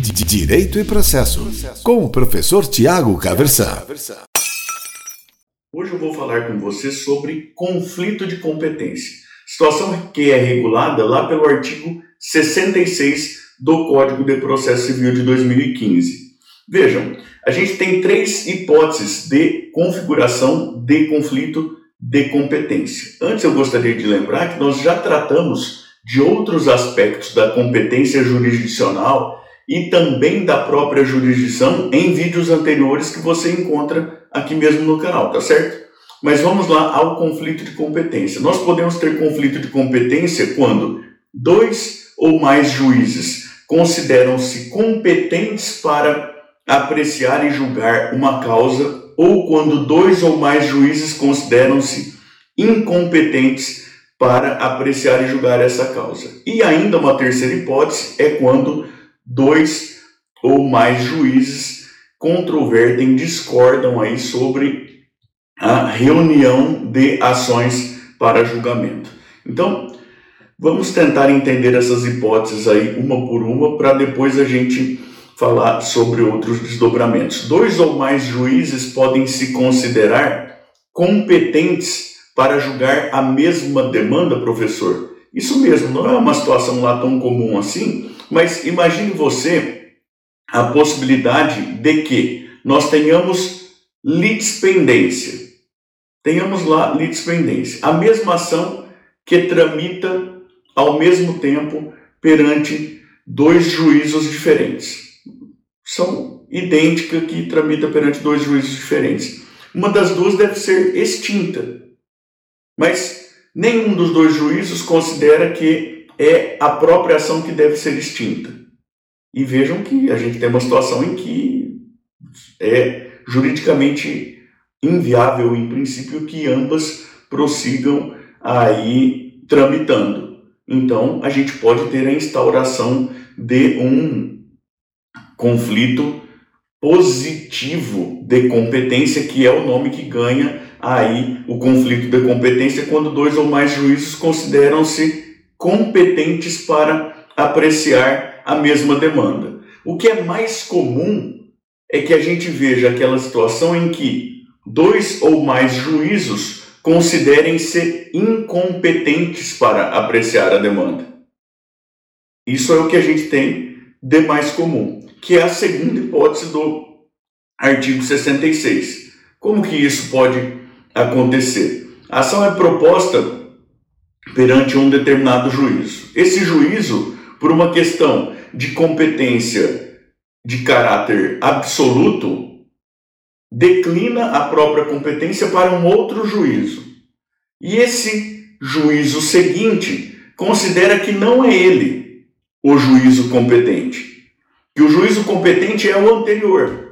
Direito e Processo, com o professor Tiago Caversan. Hoje eu vou falar com você sobre conflito de competência, situação que é regulada lá pelo artigo 66 do Código de Processo Civil de 2015. Vejam, a gente tem três hipóteses de configuração de conflito de competência. Antes eu gostaria de lembrar que nós já tratamos de outros aspectos da competência jurisdicional e também da própria jurisdição em vídeos anteriores que você encontra aqui mesmo no canal, tá certo? Mas vamos lá ao conflito de competência. Nós podemos ter conflito de competência quando dois ou mais juízes consideram-se competentes para apreciar e julgar uma causa ou quando dois ou mais juízes consideram-se incompetentes para apreciar e julgar essa causa. E ainda uma terceira hipótese é quando dois ou mais juízes controvertem, discordam aí sobre a reunião de ações para julgamento. Então, vamos tentar entender essas hipóteses aí uma por uma para depois a gente falar sobre outros desdobramentos. Dois ou mais juízes podem se considerar competentes para julgar a mesma demanda, professor? Isso mesmo, não é uma situação lá tão comum assim, mas imagine você a possibilidade de que nós tenhamos litispendência. Tenhamos lá litispendência. A mesma ação que tramita ao mesmo tempo perante dois juízos diferentes. São idênticas que tramita perante dois juízos diferentes. Uma das duas deve ser extinta. Mas nenhum dos dois juízos considera que é a própria ação que deve ser extinta. E vejam que a gente tem uma situação em que é juridicamente inviável, em princípio, que ambas prossigam aí tramitando. Então, a gente pode ter a instauração de um conflito positivo de competência, que é o nome que ganha aí o conflito de competência quando dois ou mais juízes consideram-se competentes para apreciar a mesma demanda. O que é mais comum é que a gente veja aquela situação em que dois ou mais juízos considerem-se incompetentes para apreciar a demanda. Isso é o que a gente tem de mais comum, que é a segunda hipótese do artigo 66. Como que isso pode acontecer? A ação é proposta perante um determinado juízo. Esse juízo, por uma questão de competência de caráter absoluto, declina a própria competência para um outro juízo. E esse juízo seguinte considera que não é ele o juízo competente, que o juízo competente é o anterior.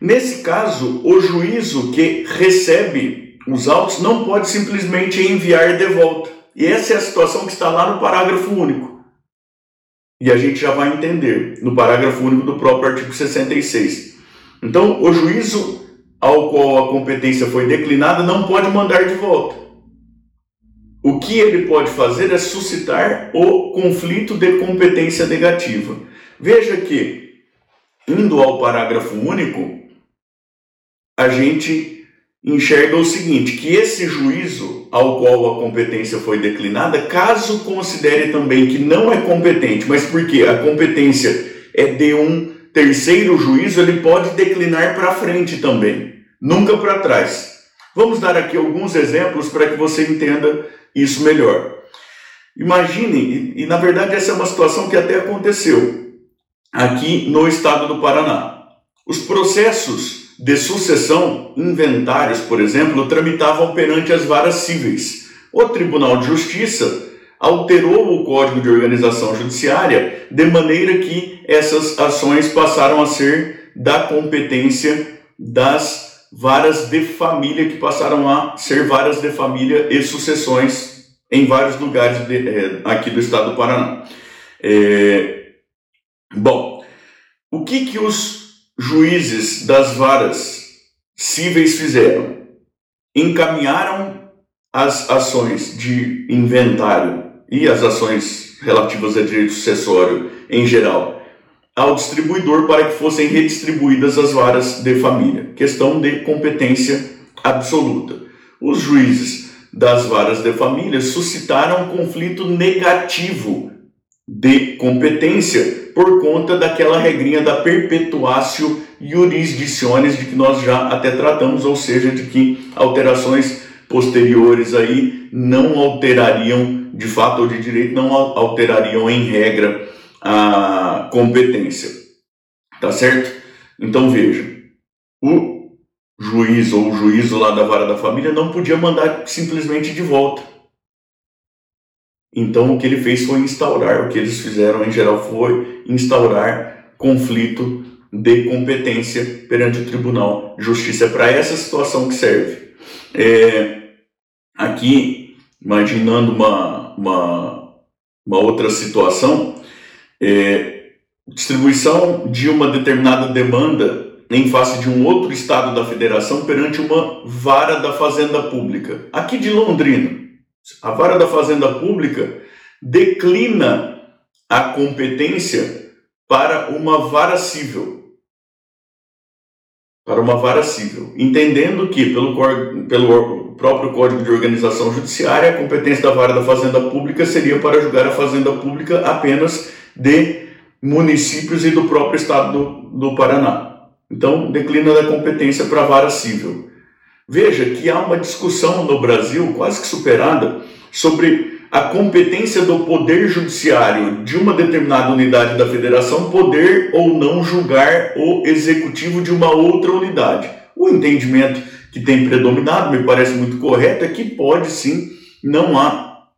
Nesse caso, o juízo que recebe os autos não pode simplesmente enviar de volta. E essa é a situação que está lá no parágrafo único. E a gente já vai entender no parágrafo único do próprio artigo 66. Então, o juízo ao qual a competência foi declinada não pode mandar de volta. O que ele pode fazer é suscitar o conflito de competência negativa. Veja que, indo ao parágrafo único, a gente enxerga o seguinte: que esse juízo ao qual a competência foi declinada, caso considere também que não é competente, mas porque a competência é de um terceiro juízo, ele pode declinar para frente também, nunca para trás. Vamos dar aqui alguns exemplos para que você entenda isso melhor. Imagine, e, e na verdade essa é uma situação que até aconteceu aqui no estado do Paraná. Os processos de sucessão, inventários, por exemplo, tramitavam perante as varas cíveis. O Tribunal de Justiça alterou o Código de Organização Judiciária de maneira que essas ações passaram a ser da competência das varas de família, que passaram a ser varas de família e sucessões em vários lugares de, é, aqui do estado do Paraná. É, bom, o que, que os juízes das varas cíveis fizeram? Encaminharam as ações de inventário e as ações relativas a direito sucessório em geral ao distribuidor para que fossem redistribuídas as varas de família. Questão de competência absoluta. Os juízes das varas de família suscitaram um conflito negativo de competência por conta daquela regrinha da perpetuatio jurisdiciones de que nós já até tratamos, ou seja, de que alterações posteriores aí não alterariam, de fato ou de direito, não alterariam em regra a competência. Tá certo? Então veja, o juiz ou o juízo lá da vara da família não podia mandar simplesmente de volta. Então o que ele fez foi instaurar, o que eles fizeram em geral foi instaurar conflito de competência perante o Tribunal de Justiça. É para essa situação que serve. É, aqui, imaginando uma, uma, uma outra situação, é, distribuição de uma determinada demanda em face de um outro estado da federação perante uma vara da fazenda pública. Aqui de Londrina, a vara da fazenda pública declina a competência para uma vara civil. Para uma vara civil, entendendo que, pelo, pelo próprio Código de Organização Judiciária, a competência da vara da Fazenda Pública seria para julgar a Fazenda Pública apenas de municípios e do próprio estado do, do Paraná. Então, declina da competência para a vara civil. Veja que há uma discussão no Brasil, quase que superada, sobre a competência do Poder Judiciário de uma determinada unidade da federação poder ou não julgar o executivo de uma outra unidade. O entendimento que tem predominado, me parece muito correto, é que pode sim, não há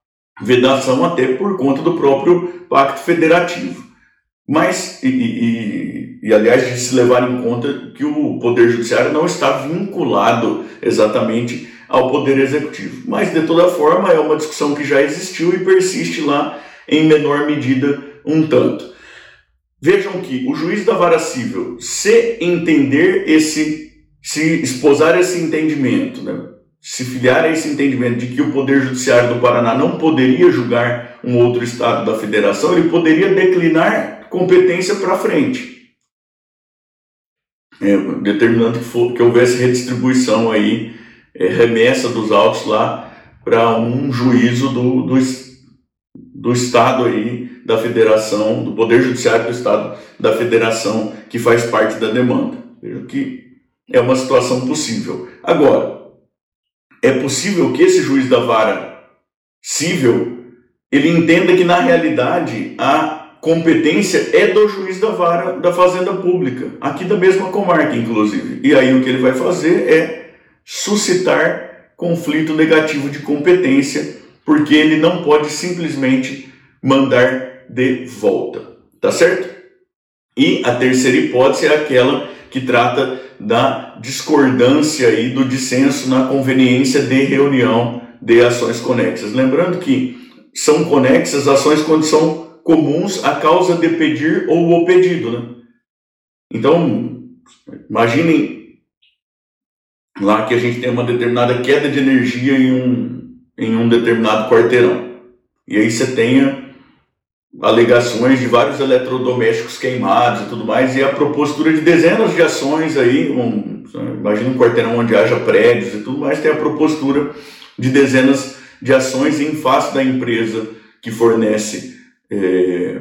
vedação até por conta do próprio pacto federativo. Mas, e, e, e, aliás, de se levar em conta que o Poder Judiciário não está vinculado exatamente ao Poder Executivo. Mas, de toda forma, é uma discussão que já existiu e persiste lá em menor medida um tanto. Vejam que o juiz da vara civil, se entender esse, se esposar esse entendimento, né, se filiar a esse entendimento de que o Poder Judiciário do Paraná não poderia julgar um outro estado da federação, ele poderia declinar competência para frente. É, determinando que, for, que, houvesse redistribuição aí, é, remessa dos autos lá para um juízo do, do, do Estado aí, da federação, do Poder Judiciário do Estado da federação que faz parte da demanda. Vejo que é uma situação possível. Agora, é possível que esse juiz da vara civil ele entenda que na realidade a competência é do juiz da vara da fazenda pública, aqui da mesma comarca, inclusive. E aí o que ele vai fazer é suscitar conflito negativo de competência, porque ele não pode simplesmente mandar de volta. Tá certo? E a terceira hipótese é aquela que trata da discordância e do dissenso na conveniência de reunião de ações conexas. Lembrando que são conexas ações quando são comuns a causa de pedir ou o pedido. Né? Então, imaginem lá que a gente tem uma determinada queda de energia em um, em um determinado quarteirão. E aí você tenha alegações de vários eletrodomésticos queimados e tudo mais, e a propositura de dezenas de ações aí, um, imagina um quarteirão onde haja prédios e tudo mais, tem a propositura de dezenas de ações em face da empresa que fornece é,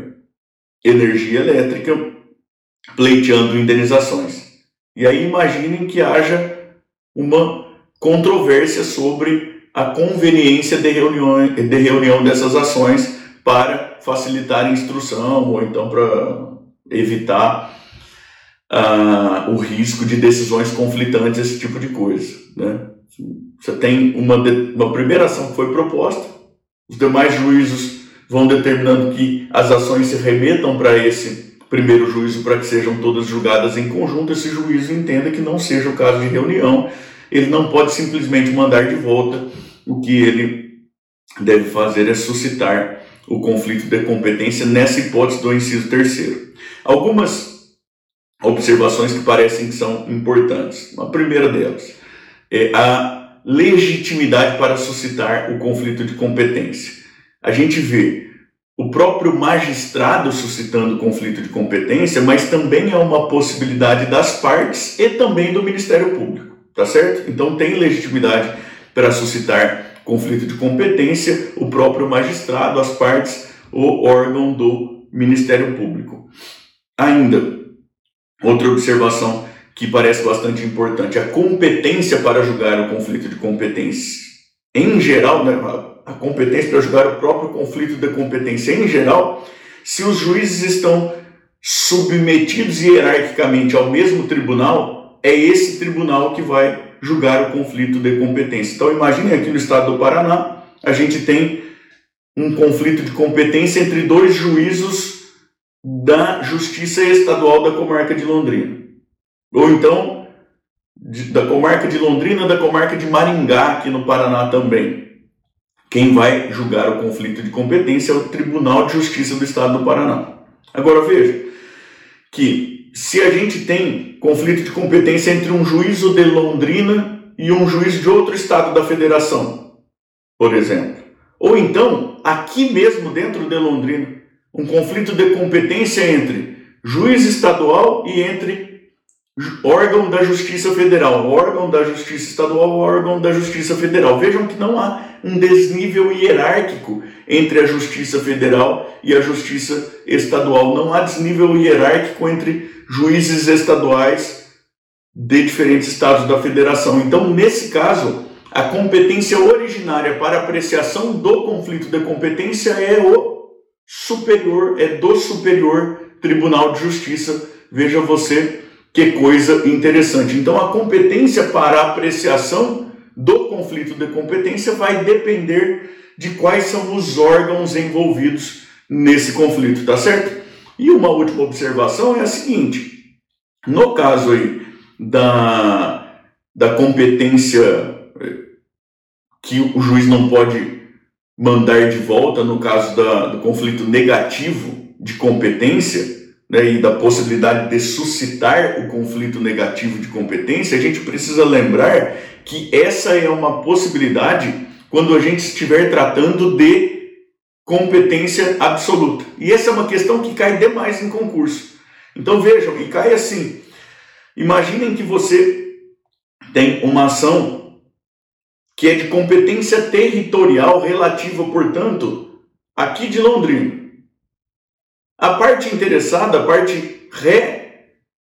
energia elétrica, pleiteando indenizações. E aí imaginem que haja uma controvérsia sobre a conveniência de reunião, de reunião dessas ações para facilitar a instrução ou então para evitar uh, o risco de decisões conflitantes, esse tipo de coisa. Né? Você tem uma, uma primeira ação que foi proposta, os demais juízos vão determinando que as ações se remetam para esse primeiro juízo para que sejam todas julgadas em conjunto. Esse juízo entenda que não seja o caso de reunião, ele não pode simplesmente mandar de volta. O que ele deve fazer é suscitar o conflito de competência nessa hipótese do inciso terceiro. Algumas observações que parecem que são importantes. A primeira delas é a legitimidade para suscitar o conflito de competência. A gente vê o próprio magistrado suscitando conflito de competência, mas também é uma possibilidade das partes e também do Ministério Público, tá certo? Então tem legitimidade para suscitar conflito de competência o próprio magistrado, as partes, o órgão do Ministério Público. Ainda, outra observação que parece bastante importante, a competência para julgar o conflito de competência. Em geral, né, a competência para julgar o próprio conflito de competência em geral, se os juízes estão submetidos hierarquicamente ao mesmo tribunal, é esse tribunal que vai julgar o conflito de competência. Então imagine aqui no estado do Paraná, a gente tem um conflito de competência entre dois juízos da Justiça Estadual da Comarca de Londrina. Ou então da comarca de Londrina, da comarca de Maringá, aqui no Paraná também. Quem vai julgar o conflito de competência é o Tribunal de Justiça do Estado do Paraná. Agora veja que se a gente tem conflito de competência entre um juízo de Londrina e um juiz de outro estado da federação, por exemplo, ou então aqui mesmo dentro de Londrina, um conflito de competência entre juiz estadual e entre órgão da Justiça Federal, órgão da Justiça Estadual, órgão da Justiça Federal. Vejam que não há um desnível hierárquico entre a Justiça Federal e a Justiça Estadual. Não há desnível hierárquico entre juízes estaduais de diferentes estados da federação. Então, nesse caso, a competência originária para apreciação do conflito de competência é o superior, é do Superior Tribunal de Justiça. Veja você que coisa interessante. Então, a competência para apreciação do conflito de competência vai depender de quais são os órgãos envolvidos nesse conflito, tá certo? E uma última observação é a seguinte: no caso aí da, da competência eh, que o juiz não pode mandar de volta, no caso da, do conflito negativo de competência, né, e da possibilidade de suscitar o conflito negativo de competência, a gente precisa lembrar que essa é uma possibilidade quando a gente estiver tratando de competência absoluta. E essa é uma questão que cai demais em concurso. Então vejam, e cai assim. Imaginem que você tem uma ação que é de competência territorial relativa, portanto, aqui de Londrina. A parte interessada, a parte ré,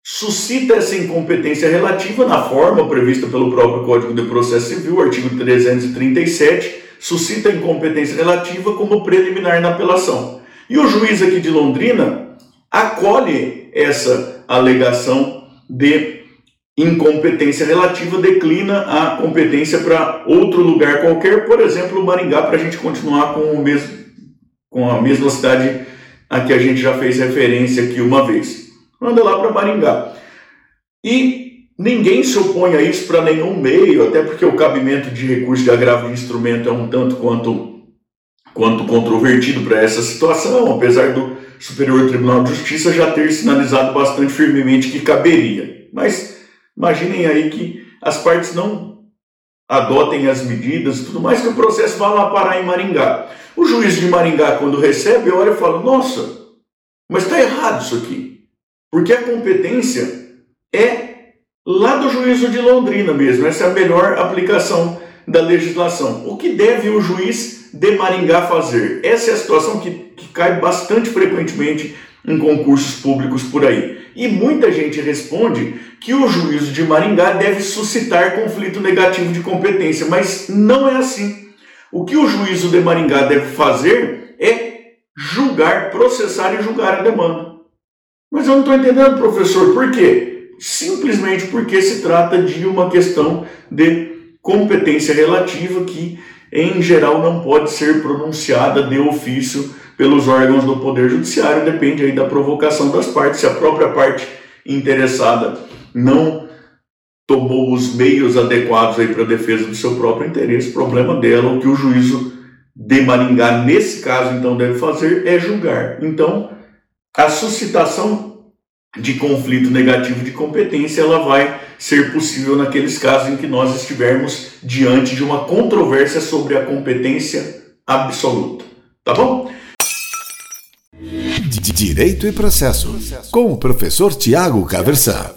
suscita essa incompetência relativa na forma prevista pelo próprio Código de Processo Civil, artigo 337, suscita a incompetência relativa como preliminar na apelação. E o juiz aqui de Londrina acolhe essa alegação de incompetência relativa, declina a competência para outro lugar qualquer, por exemplo, Maringá, para a gente continuar com, o mesmo, com a mesma cidade a que a gente já fez referência aqui uma vez. Manda lá para Maringá. E ninguém se opõe a isso para nenhum meio, até porque o cabimento de recurso de agravo de instrumento é um tanto quanto, quanto controvertido para essa situação, apesar do Superior Tribunal de Justiça já ter sinalizado bastante firmemente que caberia. Mas imaginem aí que as partes não adotem as medidas e tudo mais, que o processo vá lá parar em Maringá. O juiz de Maringá, quando recebe, olha e fala: Nossa, mas está errado isso aqui. Porque a competência é lá do juízo de Londrina mesmo. Essa é a melhor aplicação da legislação. O que deve o juiz de Maringá fazer? Essa é a situação que, que cai bastante frequentemente em concursos públicos por aí. E muita gente responde que o juízo de Maringá deve suscitar conflito negativo de competência, mas não é assim. O que o juízo de Maringá deve fazer é julgar, processar e julgar a demanda. Mas eu não estou entendendo, professor, por quê? Simplesmente porque se trata de uma questão de competência relativa que, em geral, não pode ser pronunciada de ofício pelos órgãos do Poder Judiciário, depende aí da provocação das partes. Se a própria parte interessada não tomou os meios adequados aí para a defesa do seu próprio interesse, problema dela, o que o juízo de Maringá, nesse caso, então, deve fazer é julgar. Então, a suscitação de conflito negativo de competência, ela vai ser possível naqueles casos em que nós estivermos diante de uma controvérsia sobre a competência absoluta. Tá bom? Direito e Processo, com o professor Tiago Caversan.